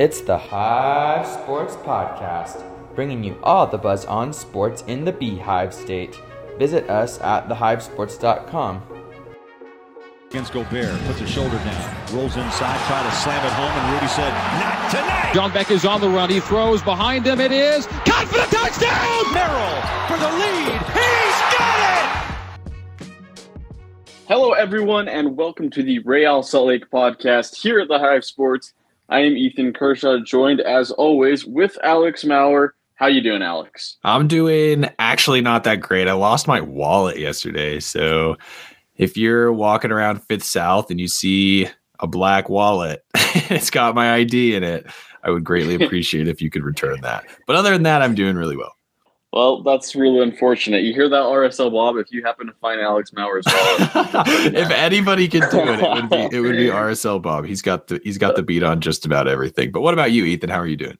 It's the Hive Sports Podcast, bringing you all the buzz on sports in the Beehive State. Visit us at thehivesports.com. Against Gobert, puts his shoulder down, rolls inside, try to slam it home, and Rudy said, "Not tonight." John Beck is on the run. He throws behind him. It is caught for the touchdown. Merrill for the lead. He's got it. Hello, everyone, and welcome to the Real Salt Lake podcast here at the Hive Sports. I am Ethan Kershaw, joined as always with Alex Maurer. How you doing, Alex? I'm doing actually not that great. I lost my wallet yesterday, so if you're walking around Fifth South and you see a black wallet, it's got my ID in it. I would greatly appreciate if you could return that. But other than that, I'm doing really well. Well, that's really unfortunate. You hear that, RSL Bob? If you happen to find Alex Maurer's wallet, if anybody could do it, it would be it would be RSL Bob. He's got the he's got the beat on just about everything. But what about you, Ethan? How are you doing?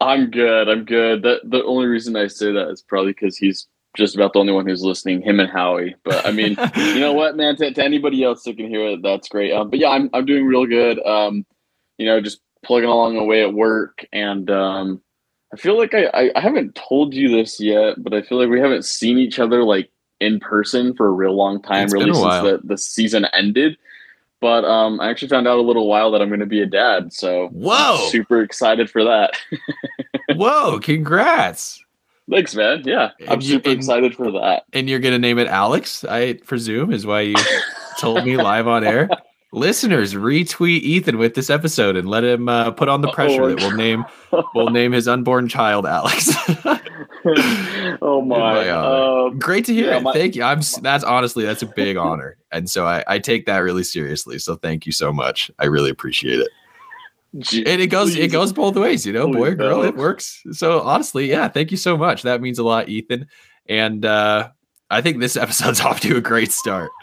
I'm good. I'm good. That the only reason I say that is probably because he's just about the only one who's listening, him and Howie. But I mean, you know what, man? To, to, anybody else that can hear it, that's great. Um, but yeah, I'm I'm doing real good. Um, you know, just plugging along away at work, and um, I feel like I, I I haven't told you this yet, but I feel like we haven't seen each other like in person for a real long time, It's really since the the season ended. But um, I actually found out a little while that I'm going to be a dad, so Whoa. super excited for that. Whoa, congrats. Thanks, man. Yeah, I'm you- super and- excited for that. And you're gonna name it Alex, I presume, is why you told me live on air. Listeners, retweet Ethan with this episode and let him uh, put on the pressure that we'll name we'll name his unborn child Alex. oh my! Um, Great to hear Yeah, it. my- thank you. I'm that's honestly that's a big honor, and so I, I take that really seriously. So thank you so much. I really appreciate it. gee, And it goes it goes both ways, you know, boy or girl, it works. So honestly, yeah, thank you so much. That means a lot, Ethan. And uh I think this episode's off to a great start.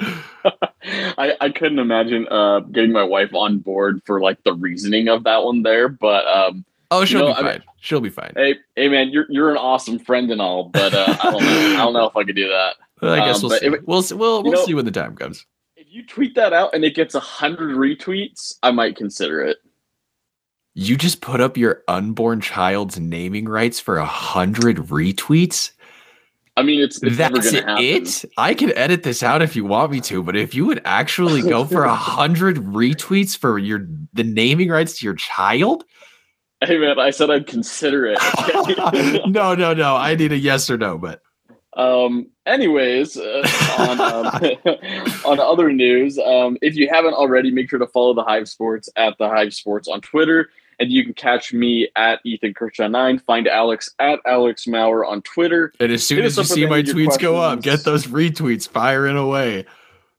I, I couldn't imagine uh, getting my wife on board for like the reasoning of that one there, but um, Oh, she'll know, be I mean- fine. she'll be fine. hey, hey, man, you're you're an awesome friend and all, but uh, I don't know, I don't know if I could do that. Well, I guess um, we'll see. we'll see. We'll, we'll know- see when the time comes. If you tweet that out and it gets a hundred retweets, I might consider it. You just put up your unborn child's naming rights for a hundred retweets. I mean, it's, it's never That's gonna it. I can edit this out if you want me to, but if you would actually go for a hundred retweets for your the naming rights to your child, Hey, man, I said I'd consider it. okay? no, no, no. I need a yes or no. But Um, anyways, uh, on, um, on other news, um, if you haven't already, make sure to follow the Hive Sports at the Hive Sports on Twitter. And you can catch me at Ethan Kershaw9. Find Alex at Alex Maurer on Twitter. and as soon as you see my tweets go up, get those retweets firing away.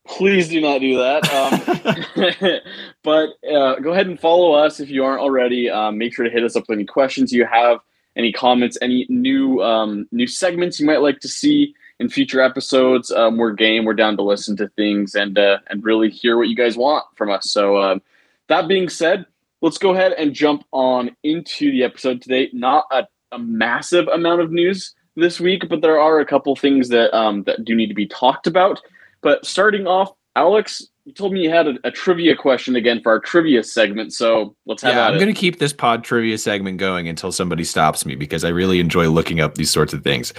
Please do not do that. Um, but uh, go ahead and follow us if you aren't already. Um, make sure to hit us up with any questions you have, any comments, any new um, new segments you might like to see in future episodes. Um, we're game. We're down to listen to things and uh, and really hear what you guys want from us. So um, that being said, let's go ahead and jump on into the episode today. Not a, a massive amount of news this week, but there are a couple things that um, that do need to be talked about. But starting off, Alex, you told me you had a, a trivia question again for our trivia segment. So let's have Yeah, I'm going to keep this pod trivia segment going until somebody stops me because I really enjoy looking up these sorts of things.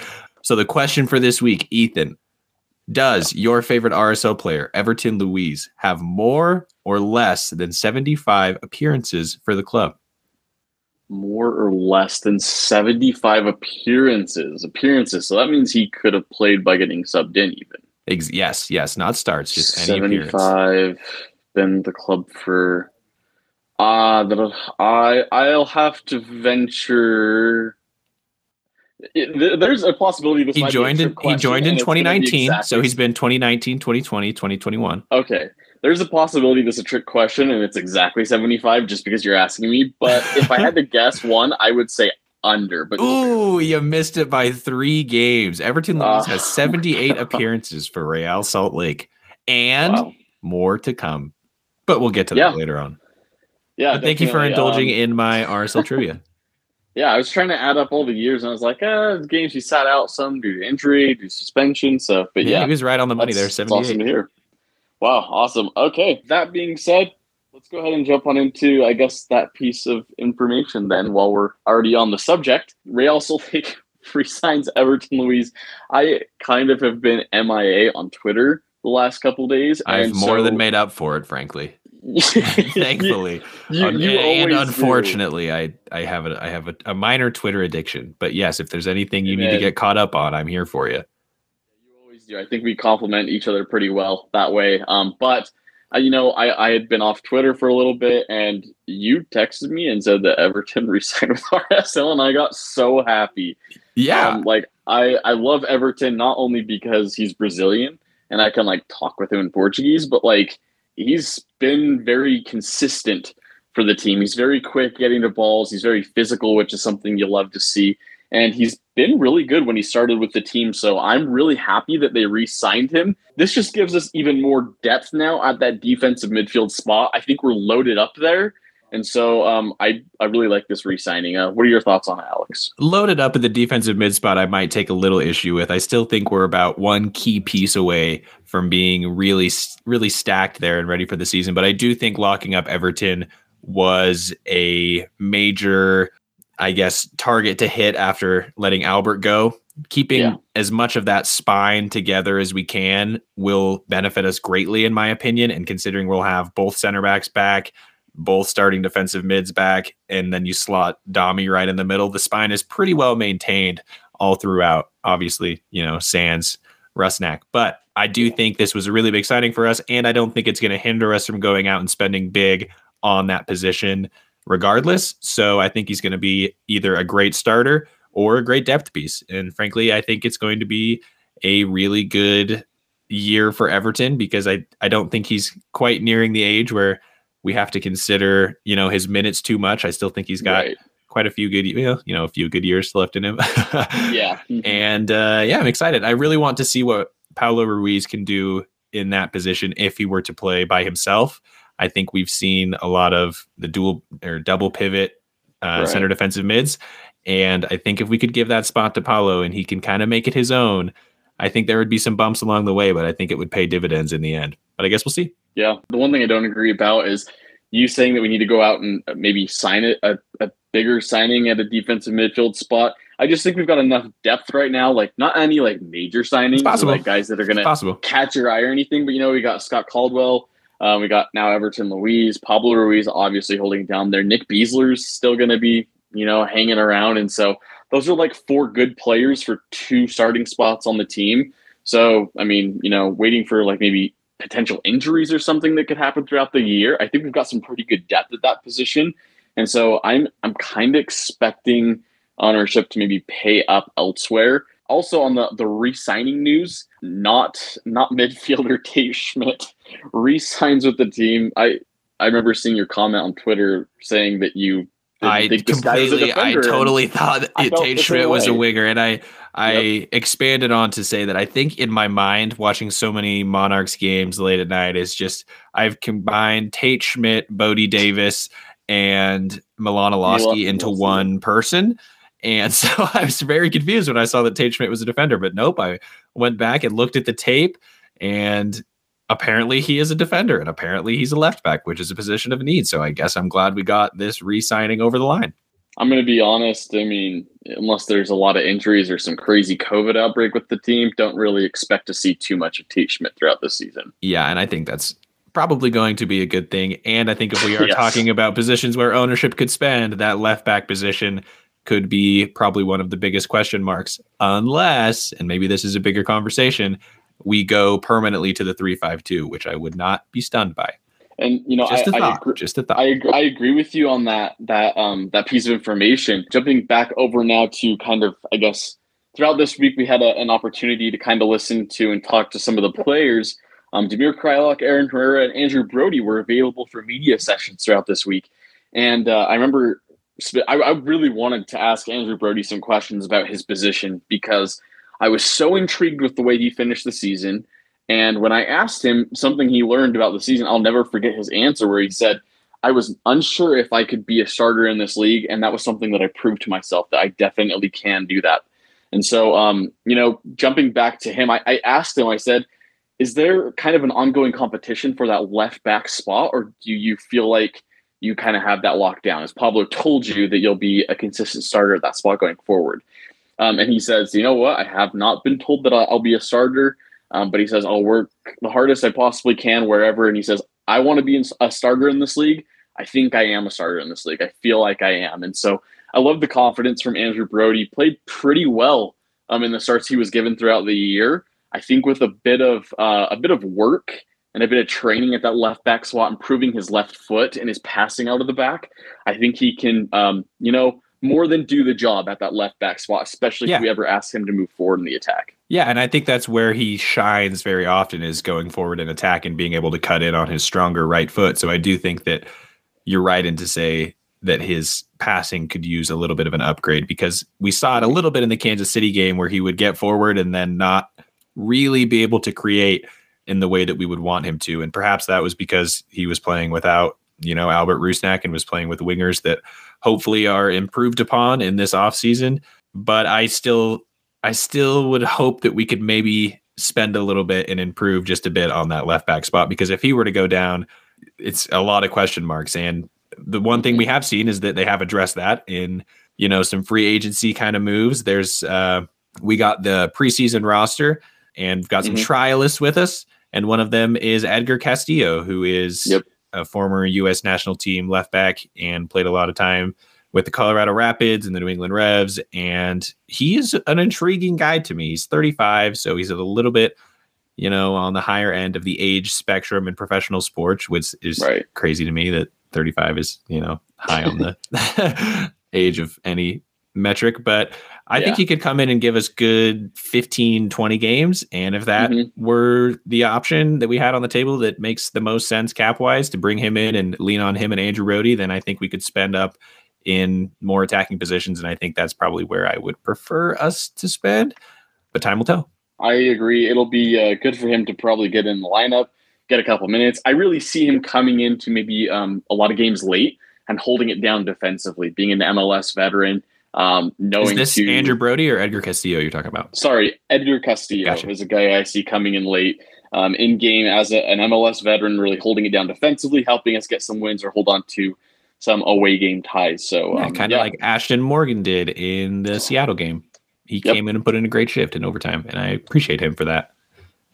So the question for this week, Ethan, does your favorite RSO player, Everton Luiz, have more or less than 75 appearances for the club? More or less than 75 appearances. Appearances. So that means he could have played by getting subbed in even. Ex- yes, yes, not starts, just any 75 been the club for uh I I'll have to venture it, there's a possibility this He joined in he joined in and it's 2019, so he's been 2019, 2020, 2021. Okay. There's a possibility this is a trick question and it's exactly 75 just because you're asking me. But if I had to guess one, I would say under. But Ooh, you missed it by three games. Everton Ah. has 78 appearances for Real Salt Lake and Wow. more to come. But we'll get to Yeah. that later on. yeah, But thank you for indulging Um, in my RSL trivia. Yeah, I was trying to add up all the years and I was like, uh, games he sat out some due to injury, due to suspension. So, but Yeah, yeah, he was right on the money there. that's awesome 78. to hear. Wow, awesome. Okay, that being said, let's go ahead and jump on into, I guess, that piece of information then while we're already on the subject. Real Salt resigns Everton Luiz. I kind of have been MIA on Twitter the last couple days. I've more so, than made up for it, frankly. Thankfully, you, you, you and unfortunately, do. I I have a I have a, a, minor Twitter addiction. But yes, if there's anything you need to get caught up on, I'm here for you. You always do. I think we complement each other pretty well that way. Um, but uh, you know, I, I had been off Twitter for a little bit, and you texted me and said that Everton resigned with RSL, and I got so happy. Yeah, um, like I I love Everton not only because he's Brazilian and I can like talk with him in Portuguese, but like he's been very consistent for the team. He's very quick getting the balls. He's very physical, which is something you love to see. And he's been really good when he started with the team. So I'm really happy that they re signed him. This just gives us even more depth now at that defensive midfield spot. I think we're loaded up there. And so um, I, I really like this re signing. Uh, what are your thoughts on it, Alex? Loaded up at the defensive mid spot, I might take a little issue with. I still think we're about one key piece away from being really, really stacked there and ready for the season. But I do think locking up Everton was a major I guess, target to hit after letting Albert go. Keeping yeah. as much of that spine together as we can will benefit us greatly, in my opinion. And considering we'll have both center backs back, both starting defensive mids back, and then you slot Dami right in the middle, the spine is pretty well maintained all throughout. Obviously, you know, Sans, Rusnak. But I do think this was a really big signing for us, and I don't think it's going to hinder us from going out and spending big on that position regardless. So I think he's going to be either a great starter or a great depth piece. And frankly, I think it's going to be a really good year for Everton because I, I don't think he's quite nearing the age where we have to consider, you know, his minutes too much. I still think he's got right. quite a few good, you know, you know, a few good years left in him. yeah. Mm-hmm. And uh, yeah, I'm excited. I really want to see what Pablo Ruiz can do in that position if he were to play by himself. I think we've seen a lot of the dual or double pivot uh, right. center defensive mids. And I think if we could give that spot to Pablo and he can kind of make it his own, I think there would be some bumps along the way, but I think it would pay dividends in the end. But I guess we'll see. Yeah. The one thing I don't agree about is you saying that we need to go out and uh, maybe sign it a, a bigger signing at a defensive midfield spot. I just think we've got enough depth right now. Like not any like major signings, like guys that are going to catch your eye or anything. But you know, we got Scott Caldwell, um, we got now Everton Luiz, Pablo Ruiz obviously holding down there. Nick Besler's still going to be, you know, hanging around. And so those are like four good players for two starting spots on the team. So, I mean, you know, waiting for like maybe potential injuries or something that could happen throughout the year. I think we've got some pretty good depth at that position. And so I'm I'm kind of expecting ownership to maybe pay up elsewhere. Also on the the re-signing news, not not midfielder Tate Schmitt re-signs with the team. I I remember seeing your comment on Twitter saying that you I completely, I totally thought Tate Schmitt was a winger, and I, I yep. expanded on to say that I think in my mind, watching so many Monarchs games late at night is just I've combined Tate Schmitt, Bode Davis, and Milan Iloski into one person, and so I was very confused when I saw that Tate Schmitt was a defender. But nope, I went back and looked at the tape, and apparently he is a defender and apparently he's a left back, which is a position of need. So I guess I'm glad we got this re signing over the line. I'm going to be honest. I mean, unless there's a lot of injuries or some crazy COVID outbreak with the team, don't really expect to see too much of Tate Schmitt throughout the season. Yeah, and I think that's probably going to be a good thing. And I think if we are yes. talking about positions where ownership could spend, that left back position could be probably one of the biggest question marks, unless, and maybe this is a bigger conversation, we go permanently to the 352, which I would not be stunned by. And you know, just a I, thought. I agree, just a thought. I agree, I agree with you on that that um that piece of information. Jumping back over now to kind of I guess throughout this week we had a, an opportunity to kind of listen to and talk to some of the players. Um, Damir Kreilach, Aaron Herrera, and Andrew Brody were available for media sessions throughout this week. And uh, I remember I, I really wanted to ask Andrew Brody some questions about his position because I was so intrigued with the way he finished the season. And when I asked him something he learned about the season, I'll never forget his answer where he said, I was unsure if I could be a starter in this league. And that was something that I proved to myself that I definitely can do that. And so, um, you know, jumping back to him, I, I asked him, I said, is there kind of an ongoing competition for that left back spot, or do you feel like you kind of have that locked down? As Pablo told you that you'll be a consistent starter at that spot going forward. Um, and he says, you know what? I have not been told that I'll be a starter, um, but he says I'll work the hardest I possibly can wherever. And he says I want to be a starter in this league. I think I am a starter in this league. I feel like I am, and so I love the confidence from Andrew Brody. Played pretty well um, in the starts he was given throughout the year. I think with a bit of uh, a bit of work and a bit of training at that left back spot, improving his left foot and his passing out of the back, I think he can, um, you know, more than do the job at that left back spot, especially yeah. if we ever ask him to move forward in the attack. Yeah, and I think that's where he shines very often is going forward in attack and being able to cut in on his stronger right foot. So I do think that you're right in to say that his passing could use a little bit of an upgrade because we saw it a little bit in the Kansas City game where he would get forward and then not really be able to create in the way that we would want him to. And perhaps that was because he was playing without, you know, Albert Rusnak and was playing with wingers that hopefully are improved upon in this offseason. But I still I still would hope that we could maybe spend a little bit and improve just a bit on that left back spot because if he were to go down, it's a lot of question marks. And the one thing we have seen is that they have addressed that in, you know, some free agency kind of moves. There's uh we got the preseason roster and got some mm-hmm. trialists with us. And one of them is Edgar Castillo, who is yep. A former U.S. national team left back and played a lot of time with the Colorado Rapids and the New England Revs. And he is an intriguing guy to me. He's 35, so he's a little bit, you know, on the higher end of the age spectrum in professional sports, which is right. crazy to me that 35 is, you know, high on the age of any metric. But I yeah. think he could come in and give us good 15, 20 games. And if that mm-hmm. were the option that we had on the table that makes the most sense cap wise to bring him in and lean on him and Andrew Brody, then I think we could spend up in more attacking positions. And I think that's probably where I would prefer us to spend. But time will tell. I agree. It'll be uh, good for him to probably get in the lineup, get a couple minutes. I really see him coming into maybe um, a lot of games late and holding it down defensively, being an MLS veteran um, knowing is this to, Andrew Brody or Edgar Castillo you're talking about? Sorry, Edgar Castillo gotcha. is a guy I see coming in late um, in game as a, an MLS veteran, really holding it down defensively, helping us get some wins or hold on to some away game ties. So yeah, um, kind of yeah. like Ashtone Morgan did in the Seattle game. He yep. came in and put in a great shift in overtime, and I appreciate him for that.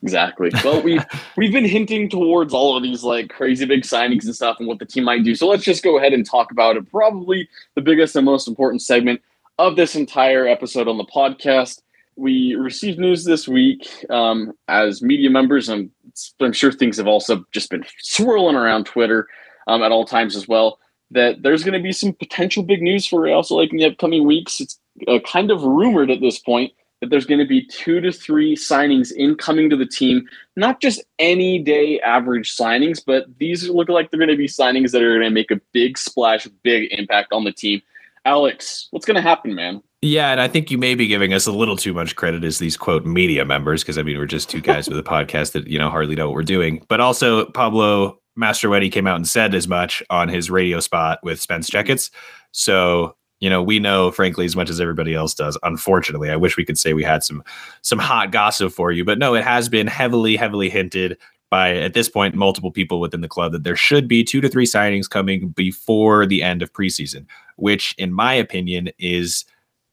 Exactly. Well, we've we've been hinting towards all of these like crazy big signings and stuff and what the team might do. So let's just go ahead and talk about it. Probably the biggest and most important segment of this entire episode on the podcast. We received news this week um, as media members, and I'm sure things have also just been swirling around Twitter um, at all times as well. That there's going to be some potential big news for Real Salt Lake in the upcoming weeks. It's uh, kind of rumored at this point that there's going to be two to three signings incoming to the team, not just any day average signings, but these look like they're going to be signings that are going to make a big splash, big impact on the team. Alex, what's going to happen, man? Yeah, and I think you may be giving us a little too much credit as these quote media members, because I mean we're just two guys with a podcast that you know hardly know what we're doing. But also Pablo Mastroeni came out and said as much on his radio spot with Spence Checketts. So you know we know frankly as much as everybody else does unfortunately i wish we could say we had some some hot gossip for you but no it has been heavily heavily hinted by at this point multiple people within the club that there should be two to three signings coming before the end of preseason which in my opinion is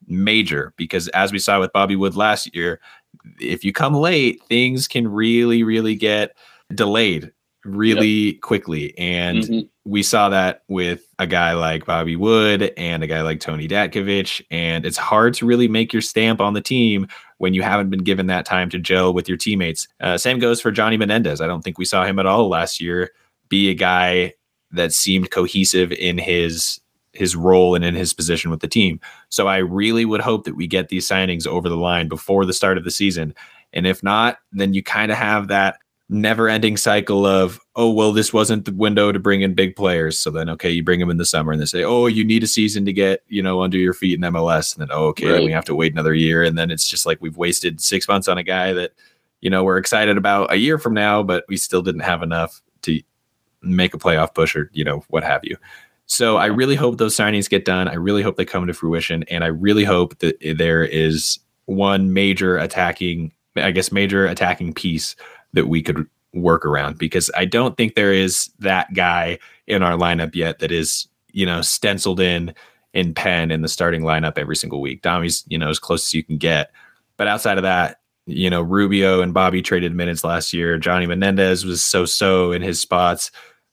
major because as we saw with bobby wood last year if you come late things can really really get delayed really yep. quickly. And mm-hmm. we saw that with a guy like Bobby Wood and a guy like Tony Datkovic. And it's hard to really make your stamp on the team when you haven't been given that time to gel with your teammates. Uh, same goes for Johnny Menendez. I don't think we saw him at all last year be a guy that seemed cohesive in his his role and in his position with the team. So I really would hope that we get these signings over the line before the start of the season. And if not, then you kind of have that never ending cycle of oh well this wasn't the window to bring in big players. So then okay you bring them in the summer and they say oh you need a season to get you know under your feet in mls and then oh okay right. we have to wait another year. And then it's just like we've wasted six months on a guy that you know we're excited about a year from now but we still didn't have enough to make a playoff push or you know what have you. So i really hope those signings get done. I really hope they come to fruition. And i really hope that eh, there is one major attacking i guess major attacking piece that we could work around because I don't think there is that guy in our lineup yet that is, you know, stenciled in in pen in the starting lineup every single week. Domi's, you know, as close as you can get. But outside of that, you know, Rubio and Bobby traded minutes last year. Johnny Menendez was so so in his spots.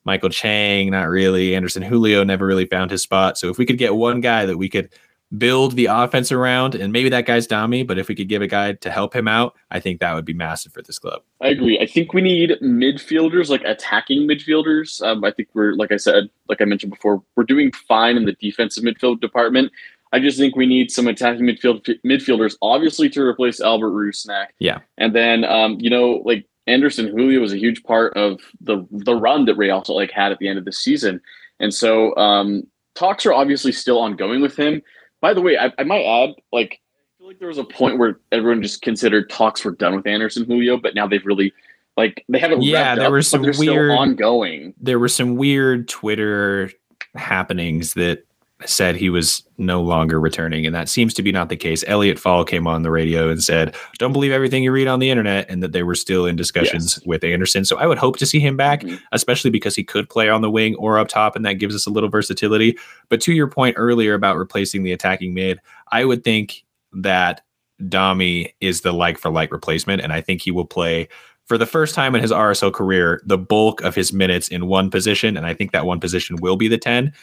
Maikel Chang, not really. Anderson Julio never really found his spot. So if we could get one guy that we could build the offense around, and maybe that guy's Domi, but if we could give a guy to help him out, I think that would be massive for this club. I agree. I think we need midfielders, like attacking midfielders. Um, I think we're, like I said, like I mentioned before, we're doing fine in the defensive midfield department. I just think we need some attacking midfield midfielders, obviously, to replace Albert Rusnak. Yeah, and then um, you know, like Anderson Julio was a huge part of the the run that Real Salt Lake had at the end of the season, and so um, talks are obviously still ongoing with him. By the way, I, I might add, like, I feel like there was a point where everyone just considered talks were done with Anderson Julio, but now they've really like they haven't. Yeah, there up, were some weird ongoing. There were some weird Twitter happenings that said he was no longer returning, and that seems to be not the case. Elliot Fall came on the radio and said, "Don't believe everything you read on the internet," and that they were still in discussions yes. with Anderson. So I would hope to see him back, mm-hmm. especially because he could play on the wing or up top, and that gives us a little versatility. But to your point earlier about replacing the attacking mid, I would think that Domi is the like for like replacement, and I think he will play for the first time in his RSL career the bulk of his minutes in one position, and I think that one position will be the ten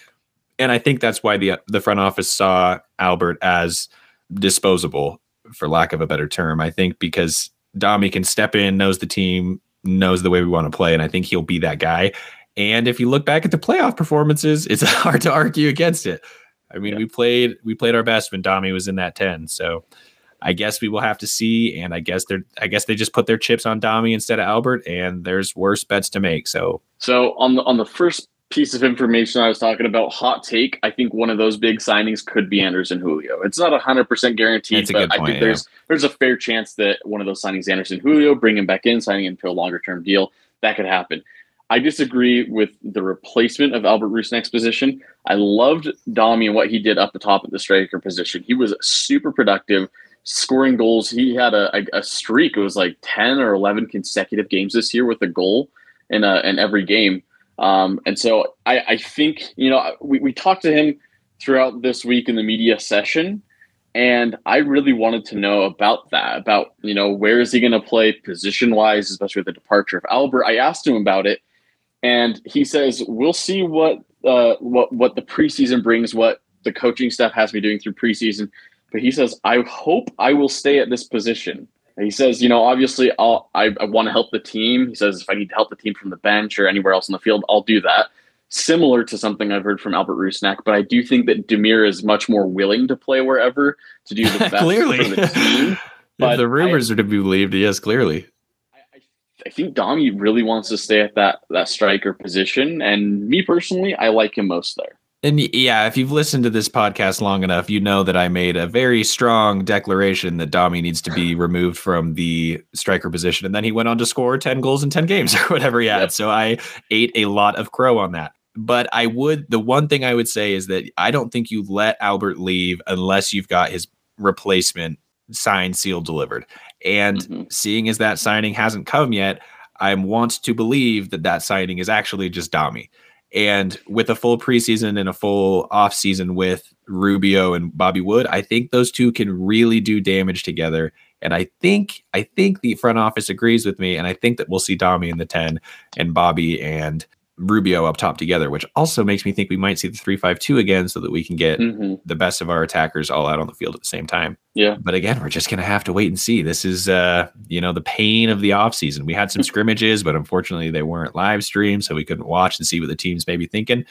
and I think that's why the the front office saw Albert as disposable, for lack of a better term. I think because Domi can step in, knows the team, knows the way we want to play, and I think he'll be that guy. And if you look back at the playoff performances, it's hard to argue against it. I mean, yeah. we played we played our best when Domi was in that ten. So I guess we will have to see. And I guess they're I guess they just put their chips on Domi instead of Albert, and there's worse bets to make. So so on the on the first piece of information I was talking about, hot take. I think one of those big signings could be Anderson Julio. It's not hundred percent guaranteed, but point, I think yeah. there's there's a fair chance that one of those signings, Anderson Julio, bring him back in, signing him to a longer term deal, that could happen. I disagree with the replacement of Albert Rusnak's position. I loved Domi and what he did up the top at the striker position. He was super productive, scoring goals. He had a, a, a streak. It was like ten or eleven consecutive games this year with a goal in a, in every game. Um, and so I, I think, you know, we, we talked to him throughout this week in the media session. And I really wanted to know about that, about, you know, where is he going to play position wise, especially with the departure of Albert. I asked him about it. And he says, we'll see what, uh, what, what the preseason brings, what the coaching staff has me doing through preseason. But he says, I hope I will stay at this position he says, you know, obviously, I'll, I, I want to help the team. He says, if I need to help the team from the bench or anywhere else in the field, I'll do that. Similar to something I've heard from Albert Rusnak, but I do think that Damir is much more willing to play wherever to do the best clearly. for the team. But if the rumors I, are to be believed, yes, clearly. I, I think Domi really wants to stay at that that striker position, and me personally, I like him most there. And yeah, if you've listened to this podcast long enough, you know that I made a very strong declaration that Domi needs to be removed from the striker position. And then he went on to score 10 goals in 10 games or whatever he had. Yep. So I ate a lot of crow on that. But I would, the one thing I would say is that I don't think you let Albert leave unless you've got his replacement signed, sealed, delivered. And mm-hmm. seeing as that signing hasn't come yet, I want to believe that that signing is actually just Domi. And with a full preseason and a full offseason with Rubio and Bobby Wood, I think those two can really do damage together. And I think I think the front office agrees with me, and I think that we'll see Domi in the 10 and Bobby and Rubio up top together, which also makes me think we might see the three five two again so that we can get mm-hmm. the best of our attackers all out on the field at the same time. Yeah. But again, we're just gonna have to wait and see. This is uh, you know, the pain of the offseason. We had some scrimmages, but unfortunately they weren't live streamed, so we couldn't watch and see what the team's maybe thinking.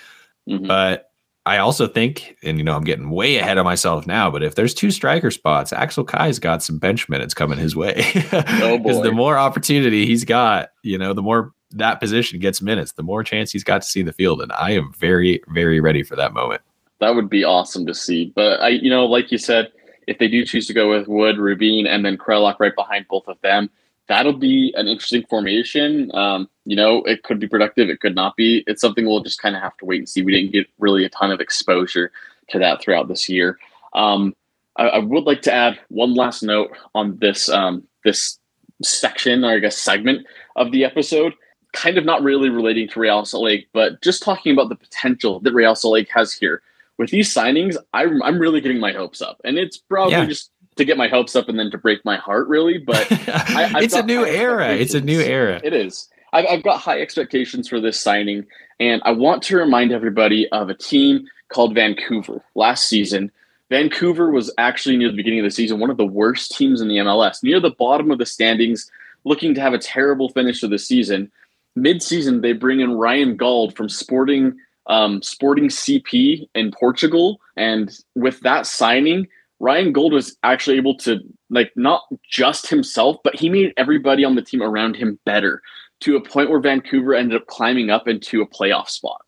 Mm-hmm. But I also think, and you know, I'm getting way ahead of myself now, but if there's two striker spots, Axel Kei's got some bench minutes coming his way. oh boy. the more opportunity he's got, you know, the more that position gets minutes, the more chance he's got to see the field. And I am very, very ready for that moment. That would be awesome to see. But I, you know, like you said, if they do choose to go with Wood, Rubin, and then Kreilach right behind both of them, that'll be an interesting formation. Um, you know, it could be productive, it could not be. It's something we'll just kind of have to wait and see. We didn't get really a ton of exposure to that throughout this year. Um, I, I, would like to add one last note on this um, this section or I guess segment of the episode, kind of not really relating to Real Salt Lake, but just talking about the potential that Real Salt Lake has here. With these signings, I'm, I'm really getting my hopes up, and it's probably Yeah. just to get my hopes up and then to break my heart, really. But I- it's a new era. It's a new era. It is. I've, I've got high expectations for this signing, and I want to remind everybody of a team called Vancouver last season. Vancouver was actually near the beginning of the season one of the worst teams in the MLS, near the bottom of the standings, looking to have a terrible finish to the season. Mid-season, they bring in Ryan Gauld from Sporting um, Sporting CP in Portugal, and with that signing, Ryan Gauld was actually able to like not just himself, but he made everybody on the team around him better to a point where Vancouver ended up climbing up into a playoff spot.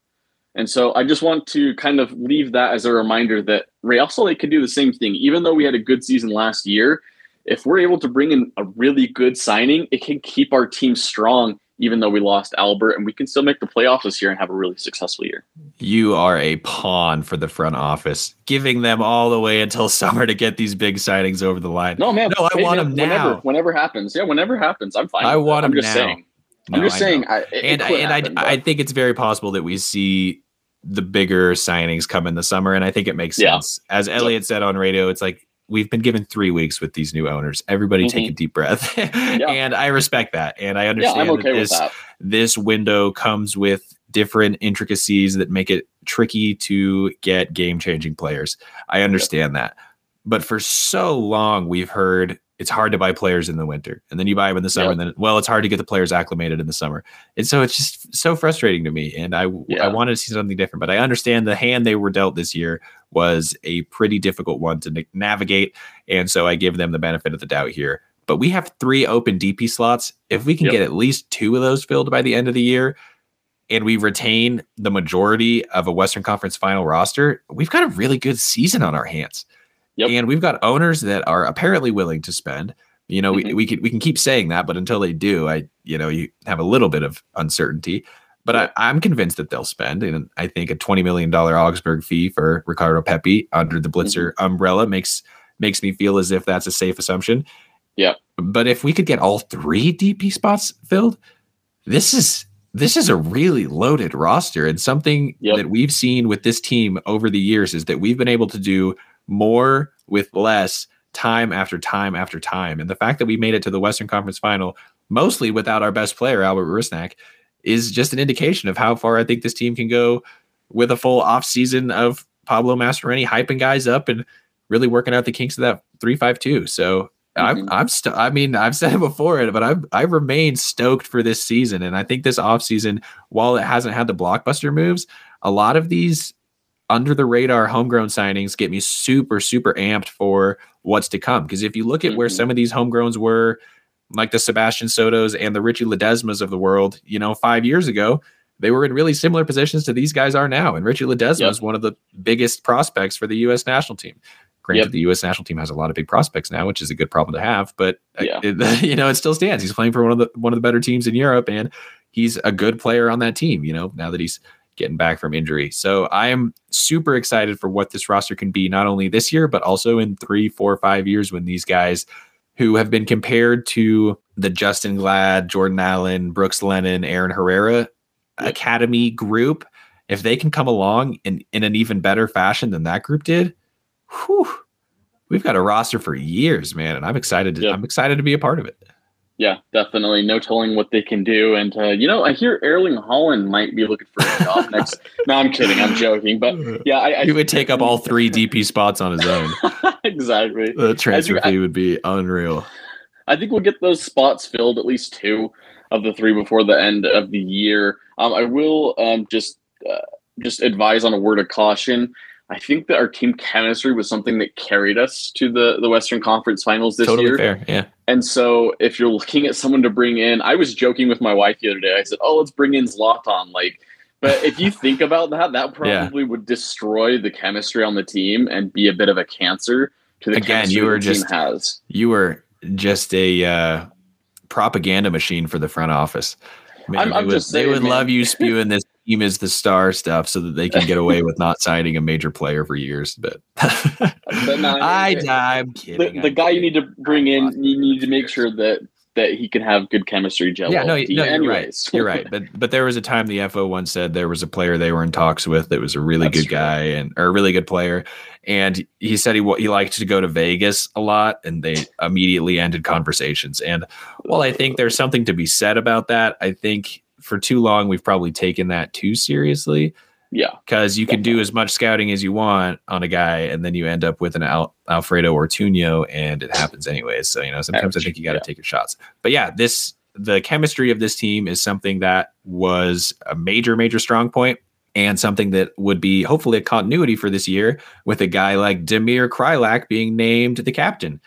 And so I just want to kind of leave that as a reminder that Real Salt could do the same thing. Even though we had a good season last year, if we're able to bring in a really good signing, it can keep our team strong, even though we lost Albert, and we can still make the playoffs this year and have a really successful year. You are a pawn for the front office, giving them all the way until summer to get these big signings over the line. No, man. No, I want man, whenever, now. Whenever happens. Yeah, whenever happens. I'm fine. I it. want I'm just now. saying. I'm just I saying. I, it- it and could and happen, I, but- I think it's very possible that we see the bigger signings come in the summer, and I think it makes Yeah. sense. As Elliot said on radio, it's like we've been given three weeks with these new owners. Everybody take Mhm. a deep breath, and I respect that, and I understand I'm okay that this that. this window comes with different intricacies that make it tricky to get game changing players. I understand that. But for so long, we've heard it's hard to buy players in the winter. And then you buy them in the summer. Yep. And then, well, it's hard to get the players acclimated in the summer. And so it's just so frustrating to me. And I, Yeah. I wanted to see something different. But I understand the hand they were dealt this year was a pretty difficult one to na- navigate. And so I give them the benefit of the doubt here. But we have three open DP slots. If we can Yep. get at least two of those filled by the end of the year, and we retain the majority of a Western Conference final roster, we've got a really good season on our hands. Yep. And we've got owners that are apparently willing to spend. You know, we, Mhm. we can we can keep saying that, but until they do, I you know, you have a little bit of uncertainty. But. I, I'm convinced that they'll spend. And I think a $20 million Augsburg fee for Ricardo Pepi under the Blitzer Mm-hmm. umbrella makes makes me feel as if that's a safe assumption. Yeah. But if we could get all three DP spots filled, this is this is a really loaded roster and something Yep. that we've seen with this team over the years is that we've been able to do more with less time after time after time. And the fact that we made it to the western conference final mostly without our best player albert rusnak is just an indication of how far i think this team can go with a full off season of pablo mastroeni hyping guys up and really working out the kinks of that 352 so I'm Mhm. I'm st- I mean I've said it before, but I'm I remain stoked for this season, and I think this offseason, while it hasn't had the blockbuster moves, a lot of these under the radar homegrown signings get me super super amped for what's to come. Because if you look at where Mhm. some of these homegrowns were, like the Sebastian Sotos and the Richie Ledezmas of the world, you know, five years ago, they were in really similar positions to these guys are now. And Richie Ledezma Yep. is one of the biggest prospects for the U.S. national team. Granted, Yep. the U.S. national team has a lot of big prospects now, which is a good problem to have. But uh, Yeah. it- you know, it still stands. He's playing for one of the one of the better teams in Europe, and he's a good player on that team. You know, now that he's getting back from injury, so I am super excited for what this roster can be, not only this year but also in three, four, five years when these guys who have been compared to the Justen Glad, Jordan Allen, Brooks Lennon, Aaron Herrera academy group, if they can come along in, in an even better fashion than that group did, whew, we've got a roster for years, man. And I'm excited to. I'm excited to be a part of it. Yeah, definitely. No telling what they can do. And, uh, you know, I hear Erling Haaland might be looking for a job next. No, I'm kidding. I'm joking. But yeah, I, I he would take up all three DP spots on his own. exactly. The transfer I- fee would be unreal. I think we'll get those spots filled, at least two of the three before the end of the year. Um, I will um, just uh, just advise on a word of caution. I think that our team chemistry was something that carried us to the the Western Conference Finals this totally year. fair. Yeah. And so, if you're looking at someone to bring in, I was joking with my wife the other day. I said, "Oh, let's bring in Zlatan." Like, but if you think about that, that Yeah. probably would destroy the chemistry on the team and be a bit of a cancer to the Again, you were the team just- has. You were just a uh, propaganda machine for the front office. Man, I'm- they I'm would, just they would man. love you spewing this team is the star stuff so that they can get away with not signing a major player for years. But, But no, I, eh, it- I'm kidding. the, the guy you need to bring in, you need to make sure that that he can have good chemistry gel. Yeah, no, no, you're right. You're right. But but there was a time the FO once said there was a player they were in talks with that was a really That's good true. guy and or a really good player, and he said he he liked to go to Vegas a lot, and they immediately ended conversations. And while I think there's something to be said about that, I think for too long we've probably taken that too seriously yeah, because you can do as much scouting as you want on a guy, and then you end up with an Al- Alfredo Ortuño, and it happens anyways. So you know, sometimes I think you got to Yeah. take your shots. But yeah, this the chemistry of this team is something that was a major, major strong point, and something that would be hopefully a continuity for this year with a guy like Damir Kreilach being named the captain.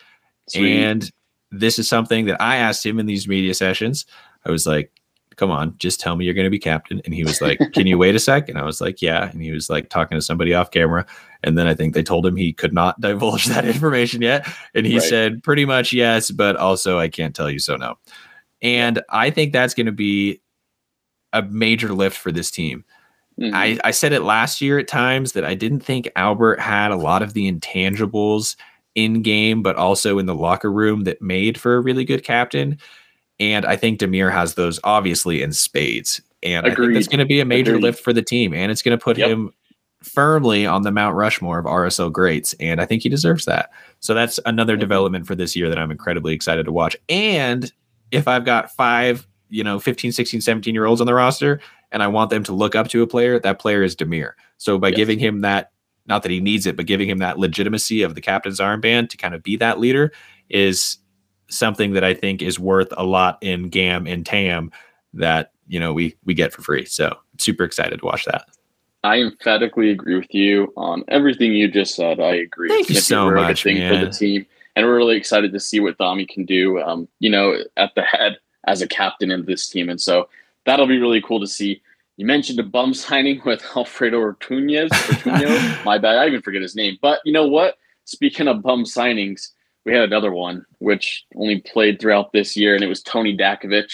Sweet. And this is something that I asked him in these media sessions. I was like, come on, just tell me you're going to be captain. And he was like, can you wait a sec? And I was like, yeah. And he was like talking to somebody off camera. And then I think they told him he could not divulge that information yet. And he Right. said, pretty much yes, but also I can't tell you so no. And I think that's going to be a major lift for this team. Mhm. I, I said it last year at times that I didn't think Albert had a lot of the intangibles in game, but also in the locker room that made for a really good captain. And I think Damir has those obviously in spades. And I think that's going to be a major Agreed. lift for the team. And it's going to put Yep. him firmly on the Mount Rushmore of RSL greats. And I think he deserves that. So that's another development for this year that I'm incredibly excited to watch. And if I've got five, you know, 15, 16, 17 year olds on the roster and I want them to look up to a player, that player is Damir. So by Yes. giving him that, not that he needs it, but giving him that legitimacy of the captain's armband to kind of be that leader is something that I think is worth a lot in GAM and TAM that, you know, we we get for free. So super excited to watch that. I emphatically agree with you on everything you just said. I agree. Thank you It's gonna so much, thing for the team, and we're really excited to see what Dami can do. Um, you know, at the head as a captain in this team, and so that'll be really cool to see. You mentioned a bum signing with Alfredo Ortuñez. Ortuño, my bad, I even forget his name. But you know what? Speaking of bum signings, we had another one which only played throughout this year, and it was Tony Datkovic.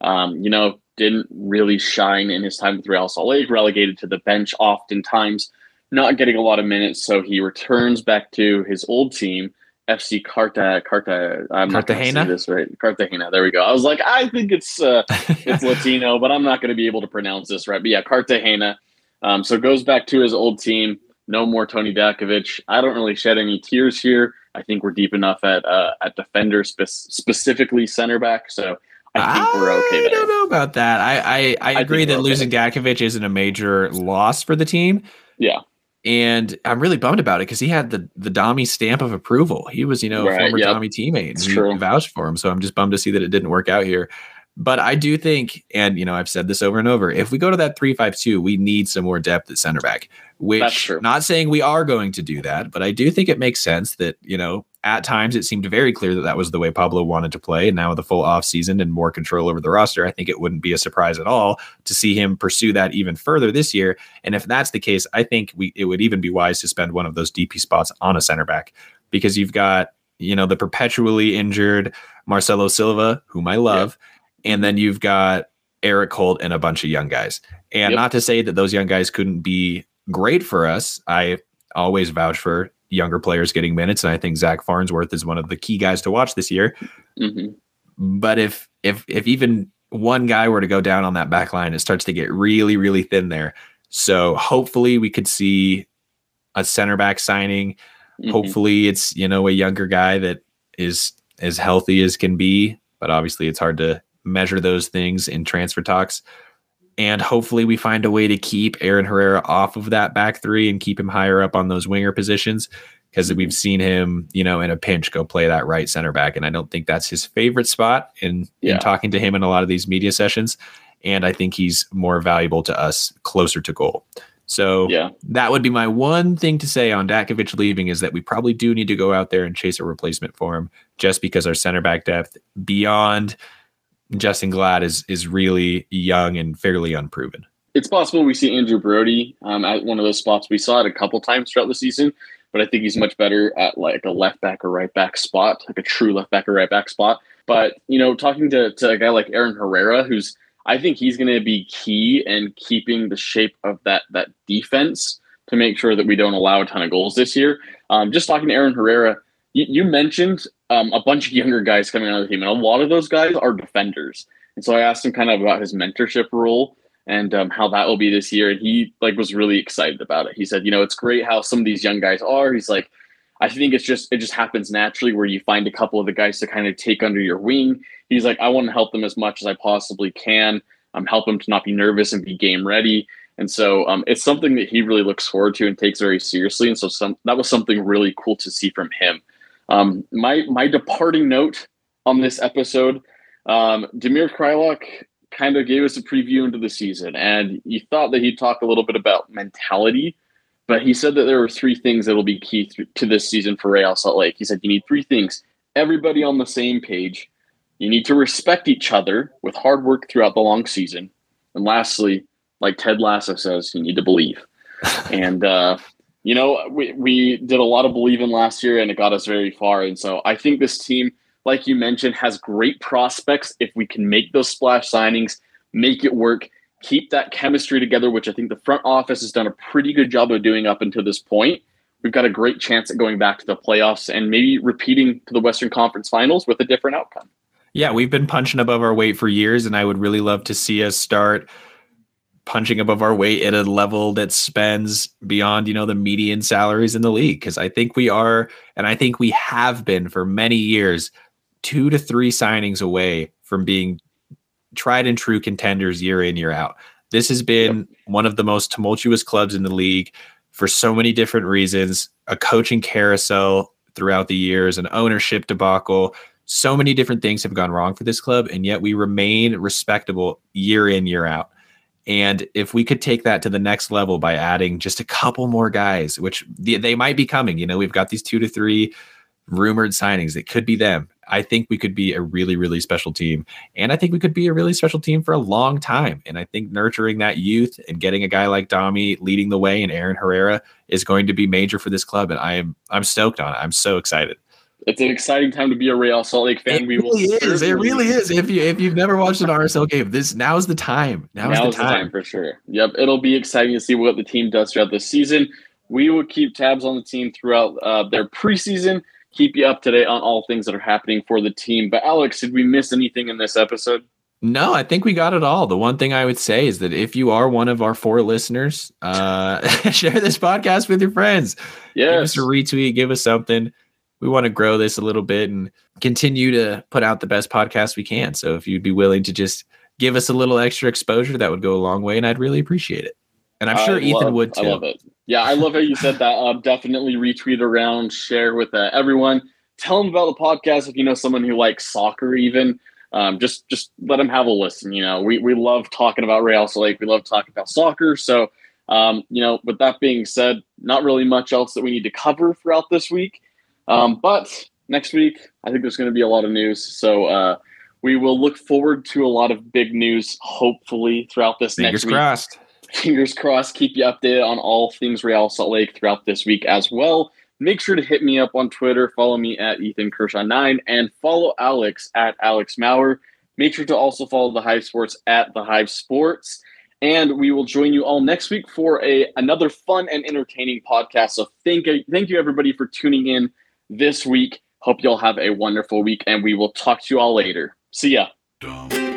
Um, you know, didn't really shine in his time with Real Salt Lake, relegated to the bench oftentimes, not getting a lot of minutes. So he returns back to his old team, FC Carta Carta. I'm not gonna say Cartagena? this right. Cartagena. There we go. I was like, I think it's uh, it's Latino, but I'm not going to be able to pronounce this right. But yeah, Cartagena. Um, so goes back to his old team. No more Tony Datkovic. I don't really shed any tears here. I think we're deep enough at uh, at defender, spe- specifically center back. So I think we're okay I don't know about that. I I, I I agree that we're losing Datkovic isn't a major loss for the team. Yeah. And I'm really bummed about it because he had the the Dami stamp of approval. He was, you know, a Right, former yep. Dami teammate. It's true. Vouched for him. So I'm just bummed to see that it didn't work out here. But I do think, and you know, I've said this over and over, if we go to that three five two, we need some more depth at center back. That's Which true. not saying we are going to do that, but I do think it makes sense that, you know, at times it seemed very clear that that was the way Pablo wanted to play. And now with the full off season and more control over the roster, I think it wouldn't be a surprise at all to see him pursue that even further this year. And if that's the case, I think we it would even be wise to spend one of those DP spots on a center back because you've got, you know, the perpetually injured Marcelo Silva, whom I love, and then you've got Erik Holt and a bunch of young guys. And Yep. not to say that those young guys couldn't be great for us. I always vouch for younger players getting minutes, and I think Zack Farnsworth is one of the key guys to watch this year. hmm But if if if even one guy were to go down on that back line, it starts to get really, really thin there. So hopefully we could see a center back signing. Mhm. Hopefully it's, you know, a younger guy that is as healthy as can be, but obviously it's hard to measure those things in transfer talks. And hopefully we find a way to keep Aaron Herrera off of that back three and keep him higher up on those winger positions because we've mm-hmm. seen him, you know, in a pinch go play that right center back. And I don't think that's his favorite spot in, Yeah. in talking to him in a lot of these media sessions. And I think he's more valuable to us closer to goal. So Yeah. that would be my one thing to say on Datkovic leaving is that we probably do need to go out there and chase a replacement for him just because our center back depth beyond Justen Glad is is really young and fairly unproven. It's possible we see Andrew Brody um, at one of those spots. We saw it a couple times throughout the season, but I think he's much better at like a left back or right back spot, like a true left back or right back spot. But you know, talking to, to a guy like Aaron Herrera, who's I think he's going to be key in keeping the shape of that that defense to make sure that we don't allow a ton of goals this year. Um, just talking to Aaron Herrera, you, you mentioned um, a bunch of younger guys coming on the team, and a lot of those guys are defenders. And so I asked him kind of about his mentorship role and um, how that will be this year, and he like was really excited about it. He said, you know, it's great how some of these young guys are. He's like, I think it's just it just happens naturally where you find a couple of the guys to kind of take under your wing. He's like, I want to help them as much as I possibly can. Um, help them to not be nervous and be game ready. And so um, it's something that he really looks forward to and takes very seriously. And so some that was something really cool to see from him. Um, my my departing note on this episode, um, Damir Kreilach kind of gave us a preview into the season, and you thought that he'd talk a little bit about mentality, but he said that there were three things that will be key th- to this season for Real Salt Lake. He said you need three things: everybody on the same page, you need to respect each other with hard work throughout the long season, and lastly, like Ted Lasso says, you need to believe. and uh, you know, we we did a lot of believing last year, and it got us very far. And so I think this team, like you mentioned, has great prospects if we can make those splash signings, make it work, keep that chemistry together, which I think the front office has done a pretty good job of doing up until this point. We've got a great chance at going back to the playoffs and maybe repeating to the Western Conference Finals with a different outcome. Yeah, we've been punching above our weight for years, and I would really love to see us start punching above our weight at a level that spends beyond, you know, the median salaries in the league. Cause I think we are, and I think we have been for many years, two to three signings away from being tried and true contenders year in, year out. This has been one of the most tumultuous clubs in the league for so many different reasons a coaching carousel throughout the years, an ownership debacle. So many different things have gone wrong for this club, and yet we remain respectable year in, year out. And if we could take that to the next level by adding just a couple more guys, which they might be coming, you know, we've got these two to three rumored signings. It could be them. I think we could be a really, really special team. And I think we could be a really special team for a long time. And I think nurturing that youth and getting a guy like Dami leading the way and Aaron Herrera is going to be major for this club. And I am I'm stoked on it. I'm so excited it's an exciting time to be a Real Salt Lake fan. It we really will is. It really is. If you if you've never watched an RSL game, this now's the time. Now is the, the time. for sure. Yep, it'll be exciting to see what the team does throughout the season. We will keep tabs on the team throughout uh, their preseason. Keep you up to date on all things that are happening for the team. But Alex, did we miss anything in this episode? No, I think we got it all. The one thing I would say is that if you are one of our four listeners, uh, share this podcast with your friends. Yes. Give us a retweet, give us something we want to grow this a little bit and continue to put out the best podcast we can. So if you'd be willing to just give us a little extra exposure, that would go a long way, and I'd really appreciate it. And I'm sure I Ethan love, would too. I love it. Yeah, I love how you said that. Um, definitely retweet around, share with uh, everyone. Tell them about the podcast if you know someone who likes soccer, even. Um, just just let them have a listen. You know, we we love talking about Real Salt Lake. We love talking about soccer. So, um, you know, with that being said, not really much else that we need to cover throughout this week. Um, but next week, I think there's going to be a lot of news. So uh, we will look forward to a lot of big news, hopefully, throughout this Fingers next week. Fingers crossed. Fingers crossed. Keep you updated on all things Real Salt Lake throughout this week as well. Make sure to hit me up on Twitter. Follow me at Ethan Kershaw9 and follow Alex at Alex Maurer. Make sure to also follow the Hive Sports at the Hive Sports. And we will join you all next week for a another fun and entertaining podcast. So thank thank you everybody for tuning in this week. Hope y'all have a wonderful week, and we will talk to you all later. See ya.